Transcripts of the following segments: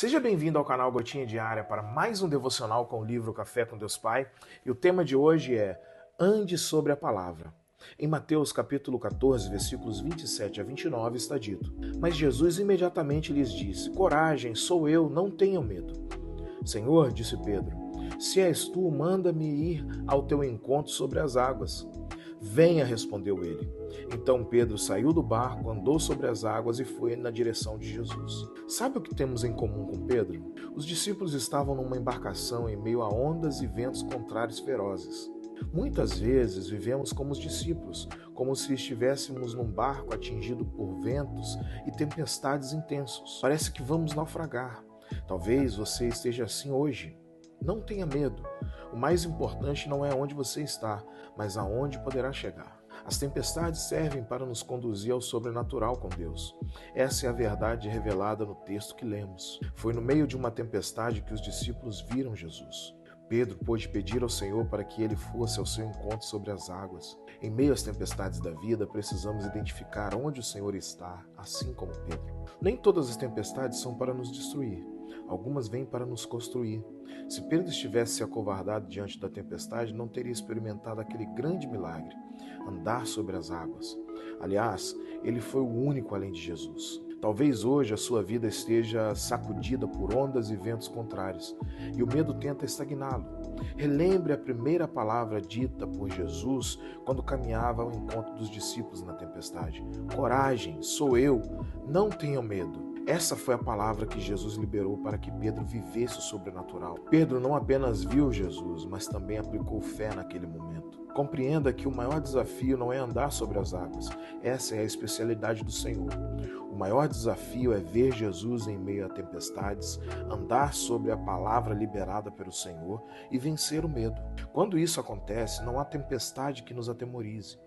Seja bem-vindo ao canal Gotinha Diária para mais um devocional com o livro Café com Deus Pai. E o tema de hoje é Ande sobre a palavra. Em Mateus capítulo 14, versículos 27 a 29 está dito: Mas Jesus imediatamente lhes disse: Coragem, sou eu, não tenham medo. Senhor, disse Pedro, se és tu, manda-me ir ao teu encontro sobre as águas. Venha, respondeu ele. Então Pedro saiu do barco, andou sobre as águas e foi na direção de Jesus. Sabe o que temos em comum com Pedro? Os discípulos estavam numa embarcação em meio a ondas e ventos contrários ferozes. Muitas vezes vivemos como os discípulos, como se estivéssemos num barco atingido por ventos e tempestades intensos. Parece que vamos naufragar. Talvez você esteja assim hoje. Não tenha medo. O mais importante não é onde você está, mas aonde poderá chegar. As tempestades servem para nos conduzir ao sobrenatural com Deus. Essa é a verdade revelada no texto que lemos. Foi no meio de uma tempestade que os discípulos viram Jesus. Pedro pôde pedir ao Senhor para que ele fosse ao seu encontro sobre as águas. Em meio às tempestades da vida, precisamos identificar onde o Senhor está, assim como Pedro. Nem todas as tempestades são para nos destruir. Algumas vêm para nos construir. Se Pedro estivesse se acovardado diante da tempestade, não teria experimentado aquele grande milagre, andar sobre as águas. Aliás, ele foi o único além de Jesus. Talvez hoje a sua vida esteja sacudida por ondas e ventos contrários e o medo tenta estagná-lo. Relembre a primeira palavra dita por Jesus quando caminhava ao encontro dos discípulos na tempestade: Coragem, sou eu, não tenham medo. Essa foi a palavra que Jesus liberou para que Pedro vivesse o sobrenatural. Pedro não apenas viu Jesus, mas também aplicou fé naquele momento. Compreenda que o maior desafio não é andar sobre as águas, essa é a especialidade do Senhor. O maior desafio é ver Jesus em meio a tempestades, andar sobre a palavra liberada pelo Senhor e vencer o medo. Quando isso acontece, não há tempestade que nos atemorize.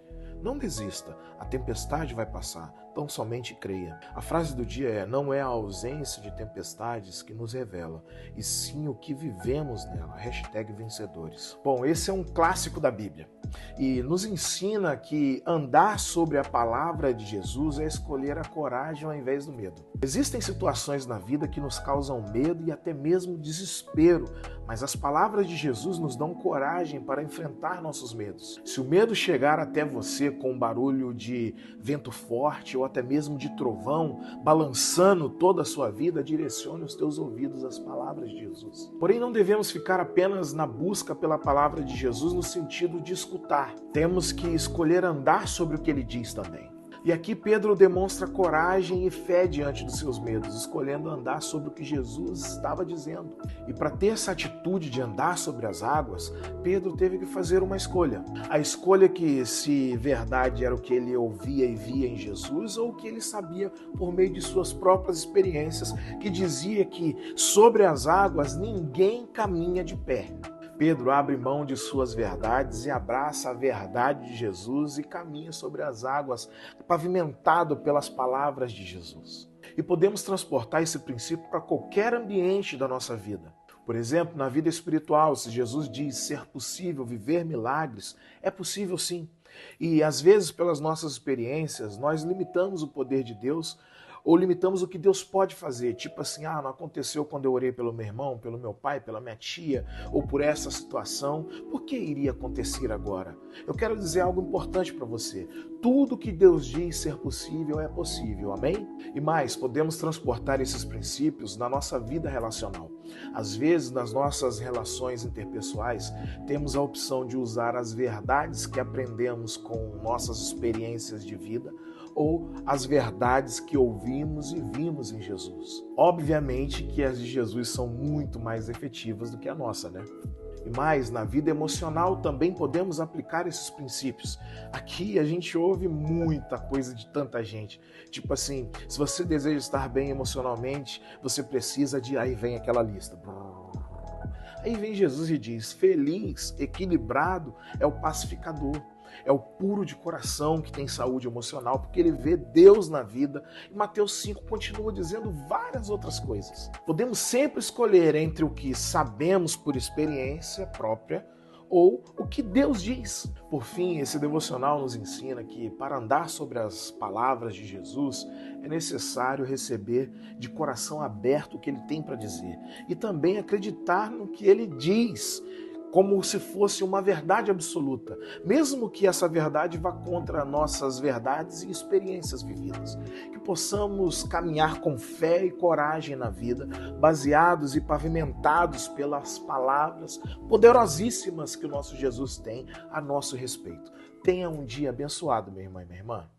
Não desista, a tempestade vai passar, tão somente creia. A frase do dia é: Não é a ausência de tempestades que nos revela, e sim o que vivemos nela. Hashtag vencedores. Bom, esse é um clássico da Bíblia e nos ensina que andar sobre a palavra de Jesus é escolher a coragem ao invés do medo. Existem situações na vida que nos causam medo e até mesmo desespero, mas as palavras de Jesus nos dão coragem para enfrentar nossos medos. Se o medo chegar até você com um barulho de vento forte ou até mesmo de trovão balançando toda a sua vida, direcione os teus ouvidos às palavras de Jesus. Porém, não devemos ficar apenas na busca pela palavra de Jesus no sentido de escutar temos que escolher andar sobre o que ele diz também. E aqui Pedro demonstra coragem e fé diante dos seus medos, escolhendo andar sobre o que Jesus estava dizendo. E para ter essa atitude de andar sobre as águas, Pedro teve que fazer uma escolha. A escolha que se verdade era o que ele ouvia e via em Jesus ou o que ele sabia por meio de suas próprias experiências, que dizia que sobre as águas ninguém caminha de pé. Pedro abre mão de suas verdades e abraça a verdade de Jesus e caminha sobre as águas, pavimentado pelas palavras de Jesus. E podemos transportar esse princípio para qualquer ambiente da nossa vida. Por exemplo, na vida espiritual, se Jesus diz ser possível viver milagres, é possível sim. E às vezes, pelas nossas experiências, nós limitamos o poder de Deus ou limitamos o que Deus pode fazer, tipo assim, ah, não aconteceu quando eu orei pelo meu irmão, pelo meu pai, pela minha tia, ou por essa situação, por que iria acontecer agora? Eu quero dizer algo importante para você. Tudo que Deus diz ser possível é possível, amém? E mais, podemos transportar esses princípios na nossa vida relacional. Às vezes, nas nossas relações interpessoais, temos a opção de usar as verdades que aprendemos com nossas experiências de vida ou as verdades que ouvimos e vimos em Jesus. Obviamente que as de Jesus são muito mais efetivas do que a nossa, né? E mais, na vida emocional também podemos aplicar esses princípios. Aqui a gente ouve muita coisa de tanta gente. Tipo assim, se você deseja estar bem emocionalmente, você precisa de. Aí vem aquela lista. Aí vem Jesus e diz: Feliz, equilibrado é o pacificador é o puro de coração que tem saúde emocional, porque ele vê Deus na vida. E Mateus 5 continua dizendo várias outras coisas. Podemos sempre escolher entre o que sabemos por experiência própria ou o que Deus diz. Por fim, esse devocional nos ensina que para andar sobre as palavras de Jesus é necessário receber de coração aberto o que ele tem para dizer e também acreditar no que ele diz como se fosse uma verdade absoluta, mesmo que essa verdade vá contra nossas verdades e experiências vividas. Que possamos caminhar com fé e coragem na vida, baseados e pavimentados pelas palavras poderosíssimas que o nosso Jesus tem a nosso respeito. Tenha um dia abençoado, minha irmã e minha irmã.